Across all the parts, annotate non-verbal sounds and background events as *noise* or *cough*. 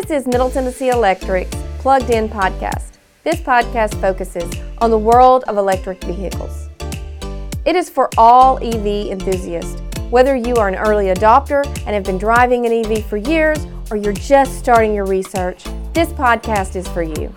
This is Middle Tennessee Electric's Plugged In podcast. This podcast focuses on the world of electric vehicles. It is for all EV enthusiasts, whether you are an early adopter and have been driving an EV for years or you're just starting your research, this podcast is for you.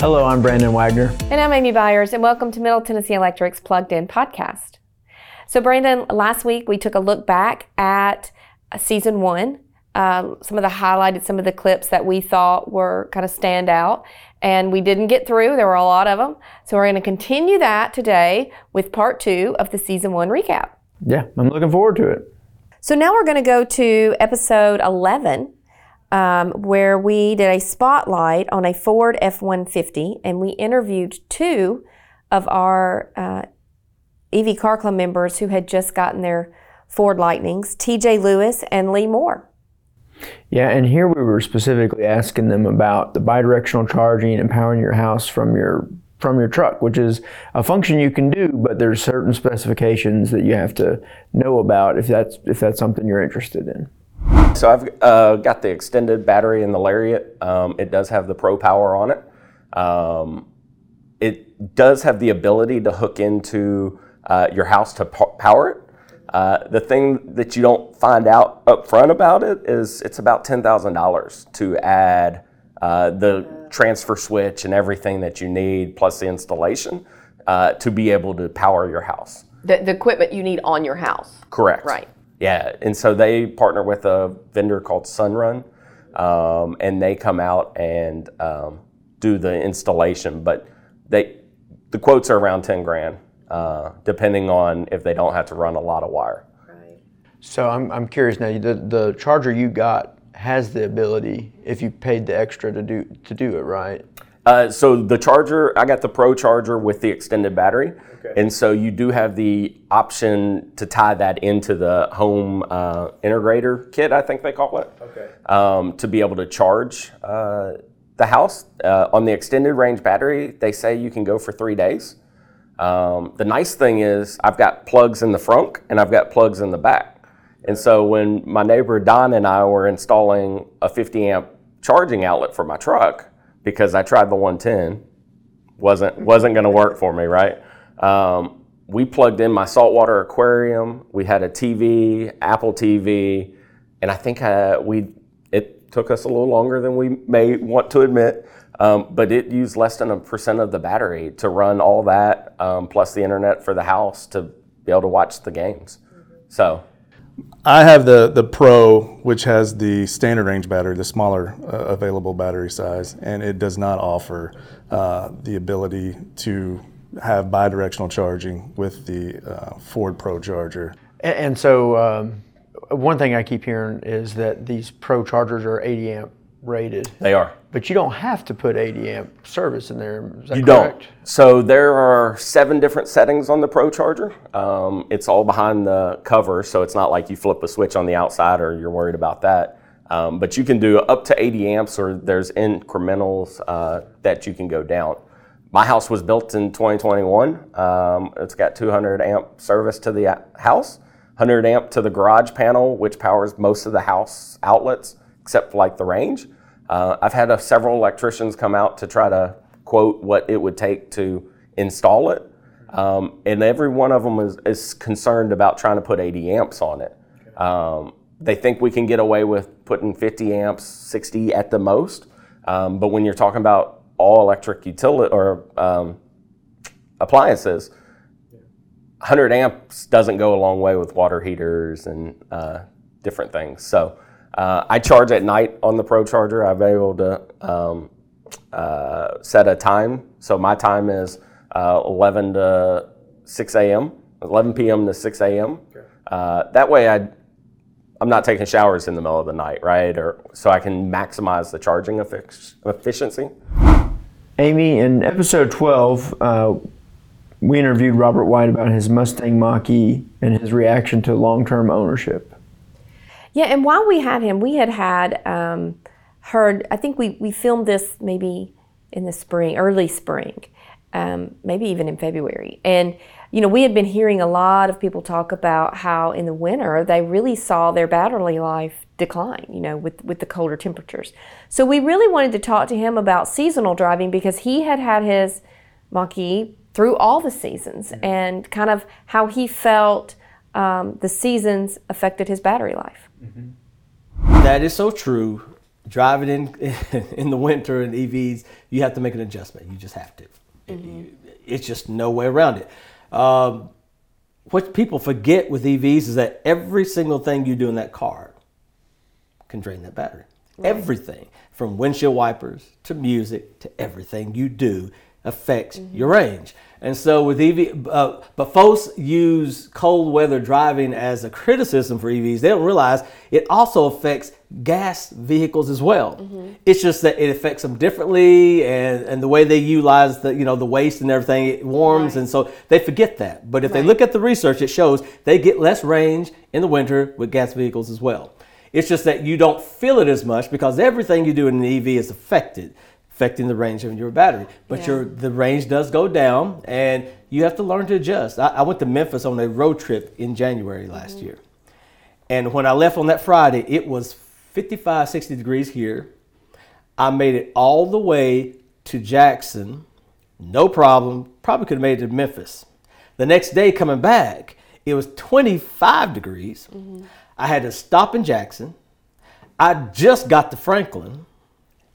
Hello, I'm Brandon Wagner. And I'm Amy Byers, and welcome to Middle Tennessee Electric's Plugged In podcast. So, Brandon, last week we took a look back at season one, uh, some of the highlighted, some of the clips that we thought were kind of stand out, and we didn't get through. There were a lot of them. So, we're going to continue that today with part two of the season one recap. Yeah, I'm looking forward to it. So, now we're going to go to episode 11 um, where we did a spotlight on a Ford F 150 and we interviewed two of our uh, EV Car Club members who had just gotten their Ford Lightnings, TJ Lewis and Lee Moore. Yeah, and here we were specifically asking them about the bidirectional charging and powering your house from your from your truck, which is a function you can do, but there's certain specifications that you have to know about if that's if that's something you're interested in. So I've uh, got the extended battery in the Lariat. Um, it does have the Pro Power on it. Um, it does have the ability to hook into uh, your house to power it. Uh, the thing that you don't find out up front about it is it's about $10,000 to add uh, the transfer switch and everything that you need, plus the installation, uh, to be able to power your house. The, the equipment you need on your house. Correct. Right. Yeah, and so they partner with a vendor called Sunrun, um, and they come out and um, do the installation. But they, the quotes are around ten grand, uh, depending on if they don't have to run a lot of wire. Right. So I'm, I'm curious now. The the charger you got has the ability, if you paid the extra to do to do it, right? Uh, so the charger, I got the Pro charger with the extended battery, okay. and so you do have the option to tie that into the home uh, integrator kit, I think they call it, okay. um, to be able to charge uh, the house. Uh, on the extended range battery, they say you can go for three days. Um, the nice thing is I've got plugs in the front and I've got plugs in the back, and so when my neighbor Don and I were installing a 50 amp charging outlet for my truck because I tried the 110, wasn't wasn't going to work for me, right? Um, we plugged in my saltwater aquarium. We had a TV, Apple TV, and I think uh, we it took us a little longer than we may want to admit, um, but it used less than a percent of the battery to run all that, um, plus the internet for the house to be able to watch the games. So I have the the Pro, which has the standard range battery, the smaller uh, available battery size, and it does not offer uh, the ability to have bidirectional charging with the uh, Ford Pro charger. And, and so, um, one thing I keep hearing is that these Pro chargers are 80 amp rated. They are. But you don't have to put 80 amp service in there. you correct? don't. So there are seven different settings on the Pro Charger. Um, it's all behind the cover, so it's not like you flip a switch on the outside or you're worried about that. Um, but you can do up to 80 amps, or there's incrementals uh, that you can go down. My house was built in 2021. Um, it's got 200 amp service to the house, 100 amp to the garage panel, which powers most of the house outlets except for like the range. Uh, I've had uh, several electricians come out to try to quote what it would take to install it. Um, and every one of them is, is, concerned about trying to put 80 amps on it. Um, they think we can get away with putting 50 amps, 60 at the most. Um, but when you're talking about all electric utility or um, appliances, 100 amps doesn't go a long way with water heaters and uh, different things. So uh, I charge at night on the Pro Charger. I'm able to um, uh, set a time. So my time is uh, 11 to 6 a.m., 11 p.m. to 6 a.m. Uh, that way I, I'm not taking showers in the middle of the night, right? Or so I can maximize the charging efficiency. Amy, in episode 12, uh, we interviewed Robert White about his Mustang Mach-E and his reaction to long-term ownership. Yeah, and while we had him, we had had um, heard, I think we, we filmed this maybe in the spring, early spring. um, maybe even in February. And you know, we had been hearing a lot of people talk about how in the winter they really saw their battery life decline, you know, with, with the colder temperatures. So we really wanted to talk to him about seasonal driving because he had had his Mach-E through all the seasons and kind of how he felt um, the seasons affected his battery life. That is so true. Driving in *laughs* in the winter in EVs, you have to make an adjustment. You just have to. It's just no way around it. Um, what people forget with EVs is that every single thing you do in that car can drain that battery. Everything from windshield wipers to music to everything you do affects your range. And so with EV, uh, but folks use cold weather driving as a criticism for EVs. They don't realize it also affects gas vehicles as well. It's just that it affects them differently, and, and the way they utilize the you know the waste and everything it warms, Right. and so they forget that. But if they look at the research, it shows they get less range in the winter with gas vehicles as well. It's just that you don't feel it as much because everything you do in an EV is affected, affecting the range of your battery. But Yeah. your the range does go down, and you have to learn to adjust. I, I went to Memphis on a road trip in January last mm-hmm. year, and when I left on that Friday, it was 55, 60 degrees here. I made it all the way to Jackson, no problem. Probably could have made it to Memphis. The next day coming back, it was 25 degrees. Mm-hmm. I had to stop in Jackson. I just got to Franklin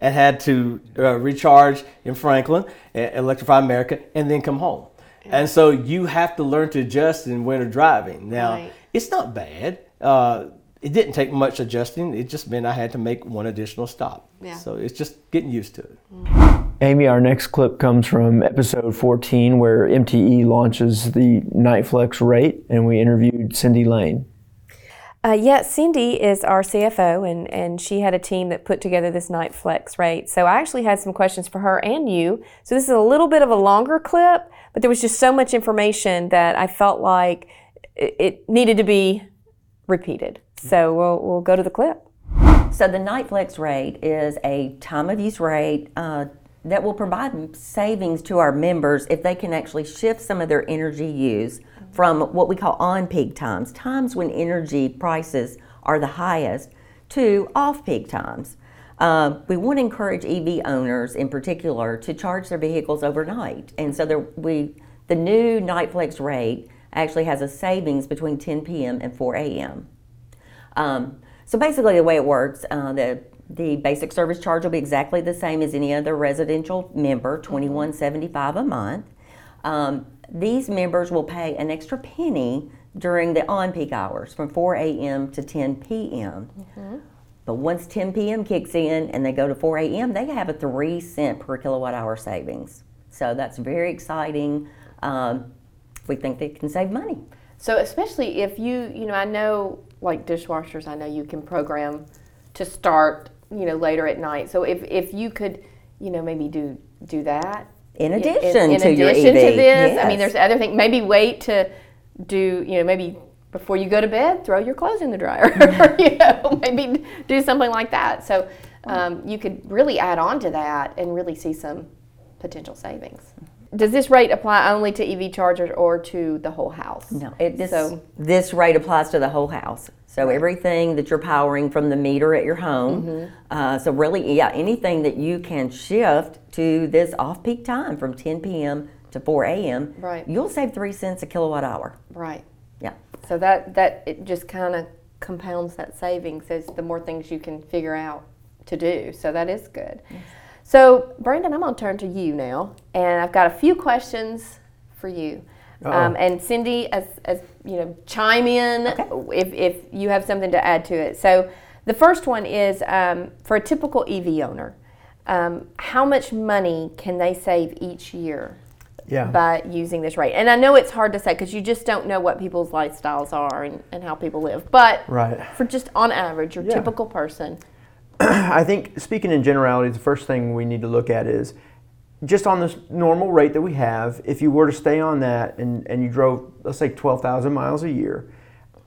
and had to uh, recharge in Franklin, electrify America, and then come home. And so you have to learn to adjust in winter driving. Now, Right. it's not bad. Uh, it didn't take much adjusting. It just meant I had to make one additional stop. Yeah. So it's just getting used to it. Amy, our next clip comes from episode 14 where MTE launches the Nightflex rate, and we interviewed Cindy Lane. Uh, yeah, Cindy is our CFO, and, and she had a team that put together this night flex rate. So I actually had some questions for her and you. So this is a little bit of a longer clip, but there was just so much information that I felt like it, needed to be repeated. So we'll, we'll go to the clip. So the night flex rate is a time of use rate uh, that will provide savings to our members if they can actually shift some of their energy use from what we call on peak times, times when energy prices are the highest, to off peak times. Uh, we want to encourage EV owners in particular to charge their vehicles overnight. And so there, we, the new night flex rate actually has a savings between 10 p.m. and 4 a.m. Um, so basically, the way it works, uh, the the basic service charge will be exactly the same as any other residential member, seventy five a month. Um, these members will pay an extra penny during the on peak hours from 4 a.m. to 10 p.m. But once 10 p.m. kicks in and they go to 4 a.m., they have a three cent per kilowatt hour savings. So that's very exciting. Um, we think they can save money. So especially if you, you know, I know like dishwashers, I know you can program to start, you know, later at night. So if, if you could, you know, maybe do do that In in- addition in, to your addition to this, I mean, there's other things. Maybe wait to do, you know, maybe before you go to bed, throw your clothes in the dryer. *laughs* you know, *laughs* maybe do something like that. So um, you could really add on to that and really see some potential savings. Does this rate apply only to EV chargers or to the whole house? No, it, this, So- this rate applies to the whole house. So everything that you're powering from the meter at your home. Mm-hmm. Uh, so really, yeah, anything that you can shift to this off-peak time from 10 p.m. to 4 a.m. Right. You'll save three cents a kilowatt hour. Right. Yeah. So that that it just kind of compounds that savings as the more things you can figure out to do. So that is good. So Brandon, I'm going to turn to you now, and I've got a few questions for you. Um, and Cindy, as, as you know, chime in if, if you have something to add to it. So the first one is um, for a typical EV owner, um, how much money can they save each year? Yeah. by using this rate. And I know it's hard to say because you just don't know what people's lifestyles are and, and how people live. But Right. for just on average, your Yeah. typical person, *clears throat* I think speaking in generalities, the first thing we need to look at is just on this normal rate that we have, if you were to stay on that and, and you drove, let's say 12,000 miles a year,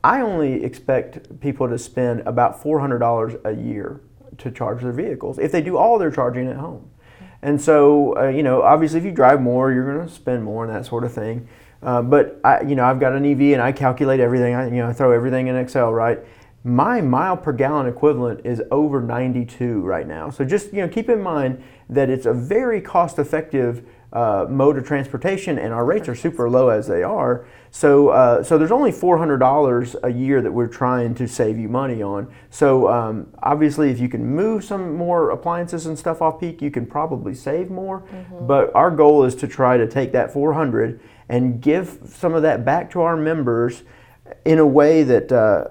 I only expect people to spend about $400 a year to charge their vehicles if they do all their charging at home. And so, uh, you know, obviously, if you drive more, you're going to spend more and that sort of thing. Uh, but I, you know, I've got an EV and I calculate everything. I, you know, I throw everything in Excel, right? My mile per gallon equivalent is over 92 right now. So just you know, keep in mind that it's a very cost-effective uh, mode of transportation, and our rates are super low as they are. So, uh, so there's only $400 a year that we're trying to save you money on. So, um, obviously, if you can move some more appliances and stuff off peak, you can probably save more. But our goal is to try to take that 400 and give some of that back to our members in a way that uh,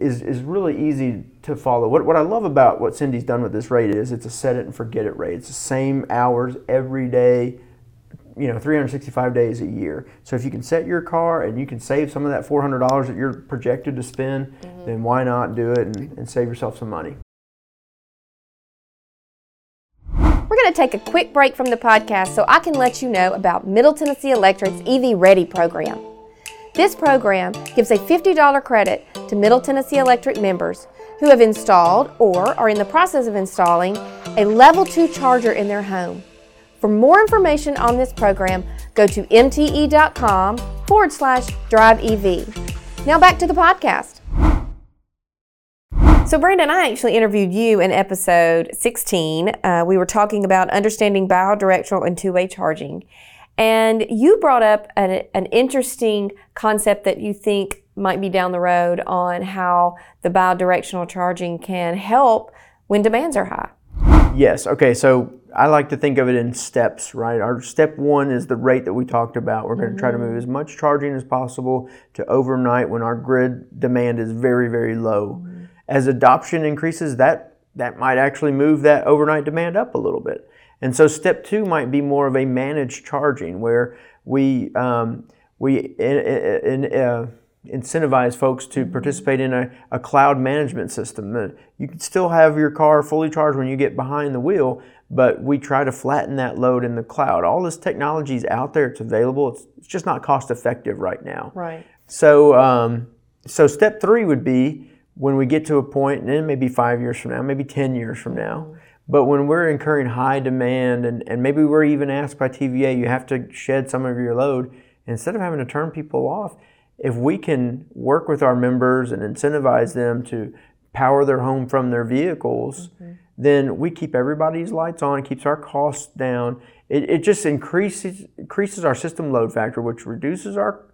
is, is really easy to follow. What, what I love about what Cindy's done with this rate is it's a set it and forget it rate. It's the same hours every day, you know, 365 days a year. So if you can set your car and you can save some of that $400 that you're projected to spend, mm-hmm. then why not do it and, and save yourself some money? We're going to take a quick break from the podcast so I can let you know about Middle Tennessee Electric's EV Ready program. This program gives a $50 credit to Middle Tennessee Electric members who have installed or are in the process of installing a level 2 charger in their home. For more information on this program, go to mte.com forward slash drive EV. Now back to the podcast. So, Brandon, I actually interviewed you in episode 16. Uh, we were talking about understanding bidirectional and two way charging. And you brought up an, an interesting concept that you think might be down the road on how the bidirectional charging can help when demands are high. Yes. Okay. So I like to think of it in steps, right? Our step one is the rate that we talked about. We're going to try to mm-hmm. move as much charging as possible to overnight when our grid demand is very, very low. Mm-hmm. As adoption increases, that that might actually move that overnight demand up a little bit. And so step two might be more of a managed charging where we um, we in, in, uh, incentivize folks to participate in a, a cloud management system. Uh, You can still have your car fully charged when you get behind the wheel, but we try to flatten that load in the cloud. All this technology is out there; it's available. It's, it's just not cost effective right now. Right. So, um, so step three would be when we get to a point, and then maybe five years from now, maybe 10 years from now, but when we're incurring high demand and, and maybe we're even asked by TVA, you have to shed some of your load, instead of having to turn people off, if we can work with our members and incentivize them to power their home from their vehicles, mm-hmm. then we keep everybody's lights on, it keeps our costs down. It, it just increases increases our system load factor, which reduces our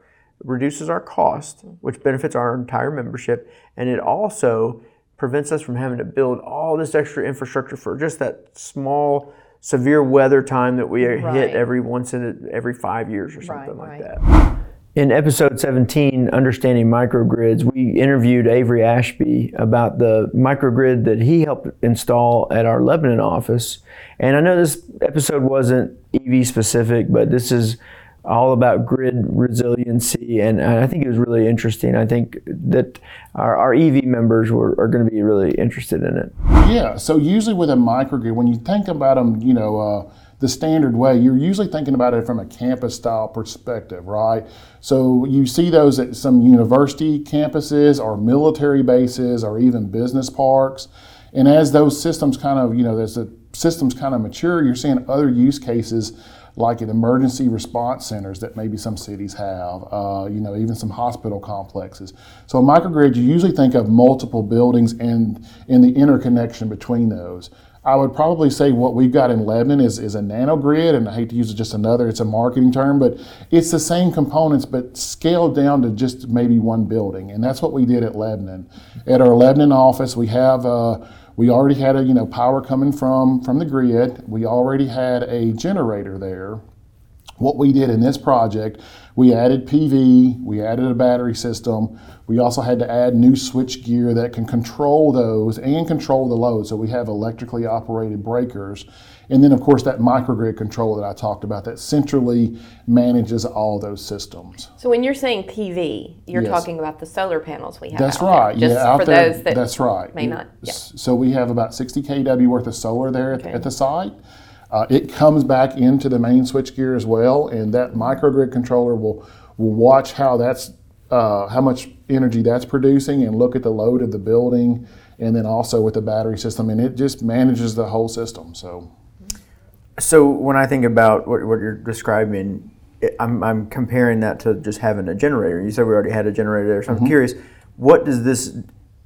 reduces our cost, mm-hmm. which benefits our entire membership, and it also prevents us from having to build all this extra infrastructure for just that small severe weather time that we Right. hit every once in a, every five years or something Right, like right. that. In episode 17, Understanding Microgrids, we interviewed Avery Ashby about the microgrid that he helped install at our Lebanon office. And I know this episode wasn't EV specific, but this is all about grid resiliency. And I think it was really interesting. I think that our, our EV members were, are going to be really interested in it. Yeah. So usually with a microgrid, when you think about them, you know, uh, the standard way, you're usually thinking about it from a campus style perspective, right? So you see those at some university campuses or military bases or even business parks. And as those systems kind of, you know, as the systems kind of mature, you're seeing other use cases like in emergency response centers that maybe some cities have, uh, you know, even some hospital complexes. So a microgrid, you usually think of multiple buildings and in the interconnection between those. I would probably say what we've got in Lebanon is, is a nanogrid, and I hate to use it just another, it's a marketing term, but it's the same components, but scaled down to just maybe one building. And that's what we did at Lebanon. At our Lebanon office, we have uh, we already had a you know power coming from from the grid. We already had a generator there. What we did in this project, we added PV, we added a battery system. We also had to add new switch gear that can control those and control the load. So we have electrically operated breakers. And then, of course, that microgrid controller that I talked about that centrally manages all those systems. So when you're saying PV, you're Yes. talking about the solar panels we have. That's right. There, just yeah, for there. those that that's right. may not. Yeah. So we have about 60 kW worth of solar there at, Okay. at the site. Uh, it comes back into the main switchgear as well, and that microgrid controller will will watch how that's uh, how much energy that's producing and look at the load of the building, and then also with the battery system, and it just manages the whole system. So So when I think about what, what you're describing, I'm, I'm comparing that to just having a generator. You said we already had a generator there, so I'm mm-hmm. curious, what does this?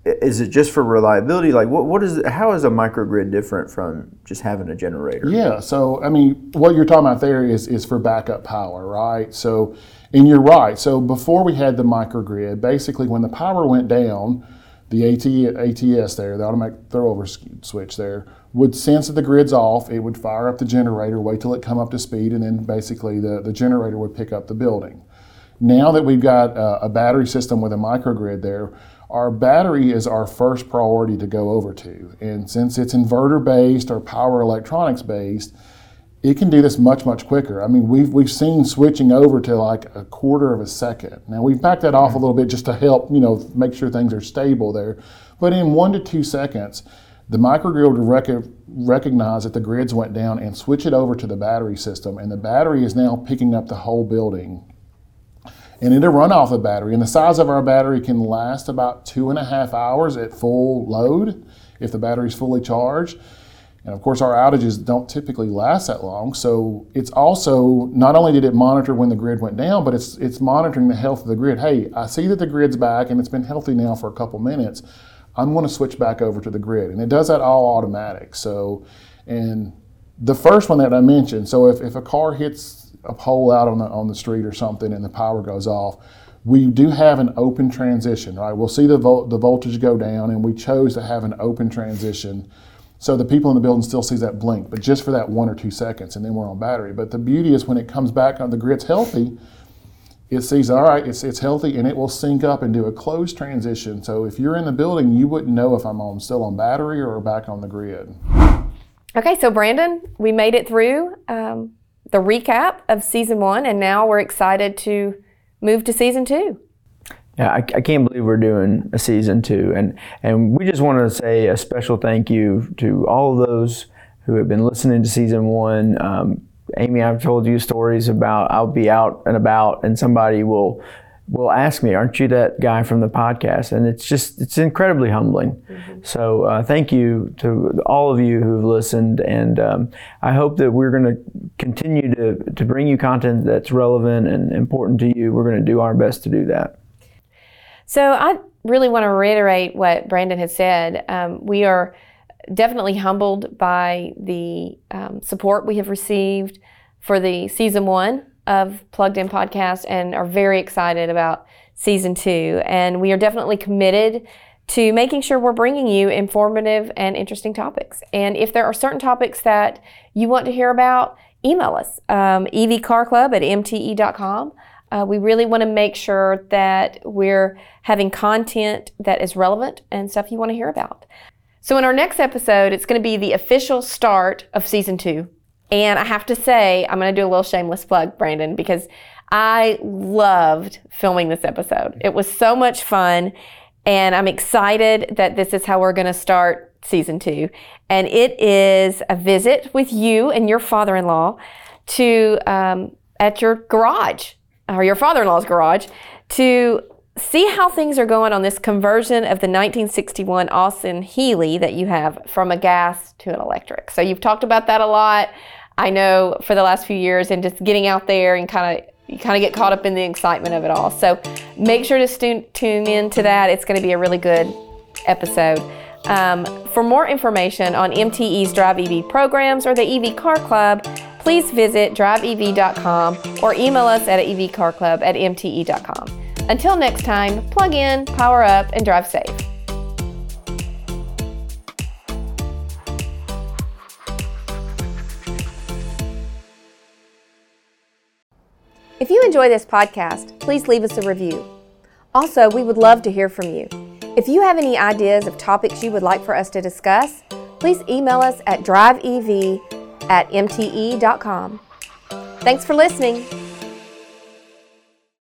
Is it just for reliability? Like, what, what is? How is a microgrid different from just having a generator? Yeah, so I mean, what you're talking about there is is for backup power, right? So, and you're right. So before we had the microgrid, basically when the power went down, the AT, ATS there, the automatic throwover switch there, would sense that the grid's off. It would fire up the generator, wait till it come up to speed, and then basically the, the generator would pick up the building. Now that we've got uh, a battery system with a microgrid there, our battery is our first priority to go over to. And since it's inverter based or power electronics based, it can do this much much quicker. I mean, we've we've seen switching over to like a quarter of a second. Now we've backed that off a mm-hmm. little bit just to help you know make sure things are stable there, but in one to two seconds, the microgrid will rec- recognize that the grids went down and switch it over to the battery system, and the battery is now picking up the whole building and it'll run off the battery. And the size of our battery can last about two and a half hours at full load if the battery's fully charged. And of course, our outages don't typically last that long. So it's also not only did it monitor when the grid went down, but it's it's monitoring the health of the grid. Hey, I see that the grid's back and it's been healthy now for a couple minutes. I'm going to switch back over to the grid, and it does that all automatic. So, and the first one that I mentioned. So if, if a car hits a pole out on the on the street or something and the power goes off, we do have an open transition, right? We'll see the vol- the voltage go down, and we chose to have an open transition, so the people in the building still sees that blink, but just for that one or two seconds, and then we're on battery. But the beauty is when it comes back on the grid's healthy, it sees all right, it's it's healthy, and it will sync up and do a closed transition. So if you're in the building, you wouldn't know if I'm on still on battery or back on the grid. Okay, so Brandon, we made it through um, the recap of season one, and now we're excited to move to season two. Yeah, I, I can't believe we're doing a season two, and and we just want to say a special thank you to all of those who have been listening to season one. Um, Amy, I've told you stories about I'll be out and about, and somebody will will ask me, "Aren't you that guy from the podcast?" And it's just it's incredibly humbling. So uh, thank you to all of you who've listened, and um, I hope that we're going to continue to to bring you content that's relevant and important to you. We're going to do our best to do that. So I really want to reiterate what Brandon has said. Um, we are definitely humbled by the um, support we have received for the season one of Plugged In Podcast and are very excited about season two. And we are definitely committed to making sure we're bringing you informative and interesting topics. And if there are certain topics that you want to hear about, email us, um, evcarclub at mte.com. Uh, we really want to make sure that we're having content that is relevant and stuff you want to hear about. So, in our next episode, it's going to be the official start of season two. And I have to say, I'm going to do a little shameless plug, Brandon, because I loved filming this episode. It was so much fun. And I'm excited that this is how we're going to start season two. And it is a visit with you and your father in law to um, at your garage or your father in law's garage to see how things are going on this conversion of the 1961 Austin-Healey that you have from a gas to an electric. So you've talked about that a lot. I know for the last few years and just getting out there and kind of you kind of get caught up in the excitement of it all. So make sure to stu- tune in to that. It's going to be a really good episode. Um, for more information on MTE's Drive EV programs or the EV Car Club, please visit driveev.com or email us at evcarclub at mte.com. Until next time, plug in, power up, and drive safe. If you enjoy this podcast, please leave us a review. Also, we would love to hear from you. If you have any ideas of topics you would like for us to discuss, please email us at driveev at mte.com. Thanks for listening.